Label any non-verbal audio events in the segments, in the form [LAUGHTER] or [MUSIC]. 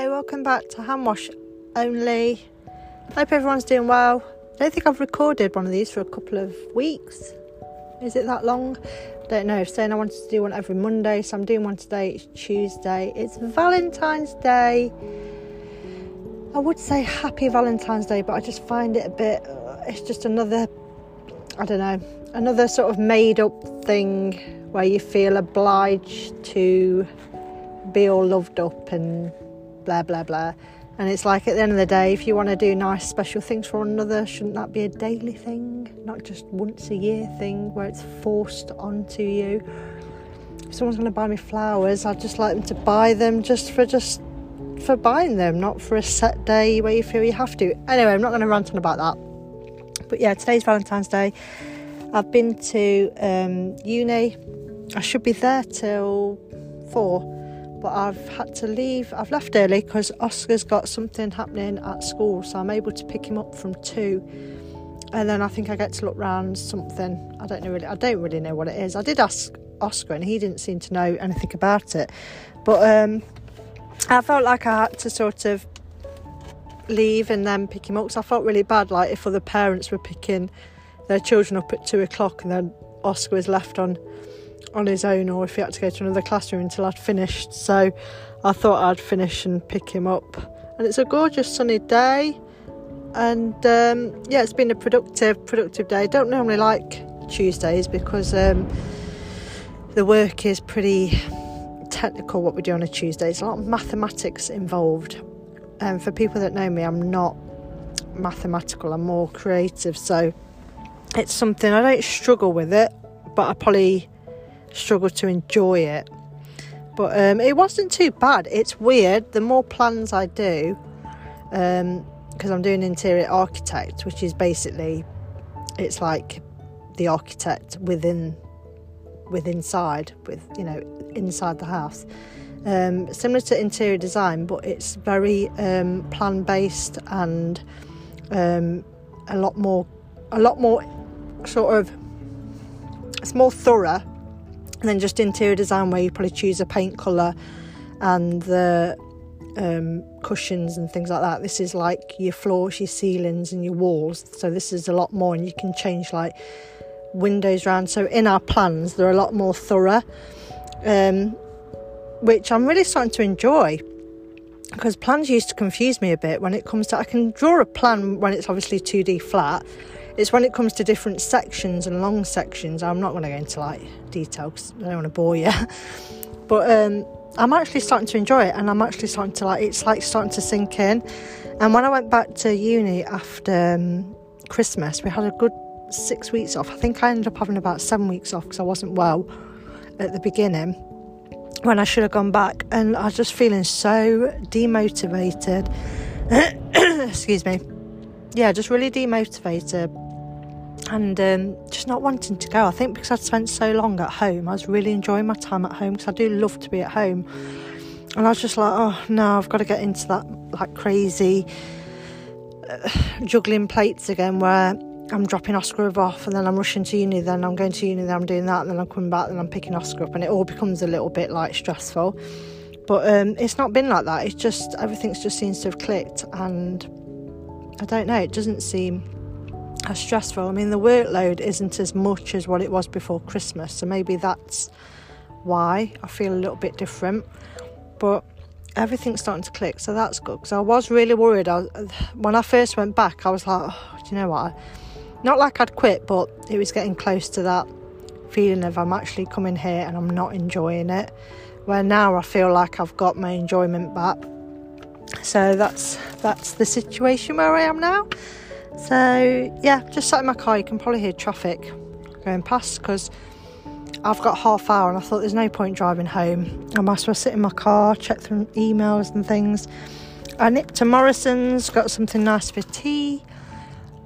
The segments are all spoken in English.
Hello, welcome back to Hand Wash Only. Hope everyone's doing well. I don't think I've recorded one of these for a couple of weeks. Is it that long? Don't know. Saying I wanted to do one every Monday, so I'm doing one today. It's Tuesday. It's Valentine's Day. I would say happy Valentine's Day, but I just find it a bit. Uh, it's just another. I don't know. Another sort of made up thing where you feel obliged to be all loved up and blah blah blah. And it's like at the end of the day, if you want to do nice special things for one another, shouldn't that be a daily thing, not just once a year thing where it's forced onto you? If someone's going to buy me flowers, I'd just like them to buy them just for just for buying them, not for a set day where you feel you have to. Anyway, I'm not going to rant on about that. But yeah, today's Valentine's Day. I've been to um, uni. I should be there till four but I've had to leave. I've left early because Oscar's got something happening at school, so I'm able to pick him up from two. And then I think I get to look round something. I don't know really. I don't really know what it is. I did ask Oscar, and he didn't seem to know anything about it. But um, I felt like I had to sort of leave and then pick him up because I felt really bad. Like if other parents were picking their children up at two o'clock, and then Oscar was left on on his own or if he had to go to another classroom until I'd finished. So I thought I'd finish and pick him up. And it's a gorgeous sunny day. And um, yeah, it's been a productive, productive day. I don't normally like Tuesdays because um, the work is pretty technical. What we do on a Tuesday, It's a lot of mathematics involved. And for people that know me, I'm not mathematical. I'm more creative. So it's something I don't struggle with it, but I probably struggle to enjoy it. But um, it wasn't too bad. It's weird. The more plans I do, because um, I'm doing interior architect, which is basically, it's like the architect within, with inside, with you know, inside the house. Um, similar to interior design, but it's very um, plan based and um, a lot more, a lot more sort of, it's more thorough and then just interior design where you probably choose a paint colour and the um, cushions and things like that. This is like your floors, your ceilings, and your walls. So this is a lot more, and you can change like windows around. So in our plans, they're a lot more thorough, um, which I'm really starting to enjoy. Because plans used to confuse me a bit when it comes to I can draw a plan when it's obviously 2D flat, it's when it comes to different sections and long sections. I'm not going to go into like detail because I don't want to bore you. [LAUGHS] but um, I'm actually starting to enjoy it, and I'm actually starting to like. It's like starting to sink in. And when I went back to uni after um, Christmas, we had a good six weeks off. I think I ended up having about seven weeks off because I wasn't well at the beginning when I should have gone back, and I was just feeling so demotivated. [COUGHS] Excuse me. Yeah, just really demotivated and um, just not wanting to go. I think because I'd spent so long at home, I was really enjoying my time at home because I do love to be at home. And I was just like, oh no, I've got to get into that like crazy uh, juggling plates again where I'm dropping Oscar off and then I'm rushing to uni, then I'm going to uni, then I'm doing that, and then I'm coming back, then I'm picking Oscar up, and it all becomes a little bit like stressful. But um, it's not been like that. It's just everything's just seems to have clicked, and I don't know. It doesn't seem as stressful. I mean, the workload isn't as much as what it was before Christmas, so maybe that's why I feel a little bit different. But everything's starting to click, so that's good. Because I was really worried. I, when I first went back, I was like, oh, do you know what? Not like I'd quit, but it was getting close to that feeling of I'm actually coming here and I'm not enjoying it. Where now I feel like I've got my enjoyment back. So that's that's the situation where I am now. So, yeah, just sat in my car. You can probably hear traffic going past because I've got half hour and I thought there's no point driving home. I might as well sit in my car, check through emails and things. I nipped to Morrison's, got something nice for tea.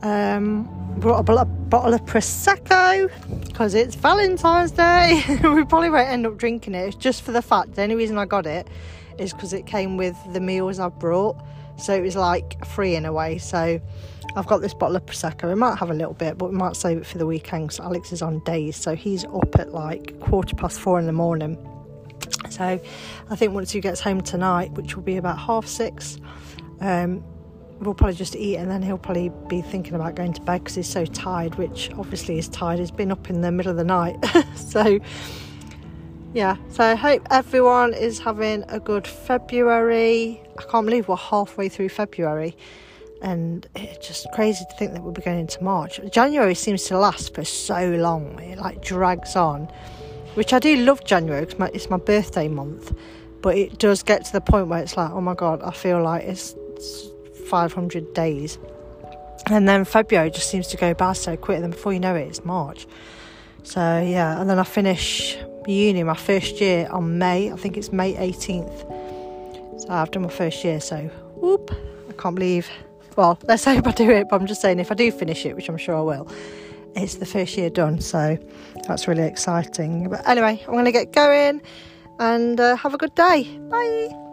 Um, brought a bottle of Prosecco because it's Valentine's Day. [LAUGHS] we probably won't end up drinking it. It's just for the fact, the only reason I got it is because it came with the meals I've brought. So it was like free in a way. So I've got this bottle of Prosecco. We might have a little bit, but we might save it for the weekend because Alex is on days. So he's up at like quarter past four in the morning. So I think once he gets home tonight, which will be about half six, um, we'll probably just eat and then he'll probably be thinking about going to bed because he's so tired, which obviously is tired. He's been up in the middle of the night. [LAUGHS] so yeah, so I hope everyone is having a good February. I can't believe we're halfway through February and it's just crazy to think that we'll be going into March. January seems to last for so long, it like drags on, which I do love January because it's my birthday month, but it does get to the point where it's like, oh my god, I feel like it's, it's 500 days. And then February just seems to go by so quick, and then before you know it, it's March. So yeah, and then I finish uni my first year on May. I think it's May 18th. So I've done my first year. So whoop! I can't believe. Well, let's hope I do it. But I'm just saying, if I do finish it, which I'm sure I will, it's the first year done. So that's really exciting. But anyway, I'm going to get going and uh, have a good day. Bye.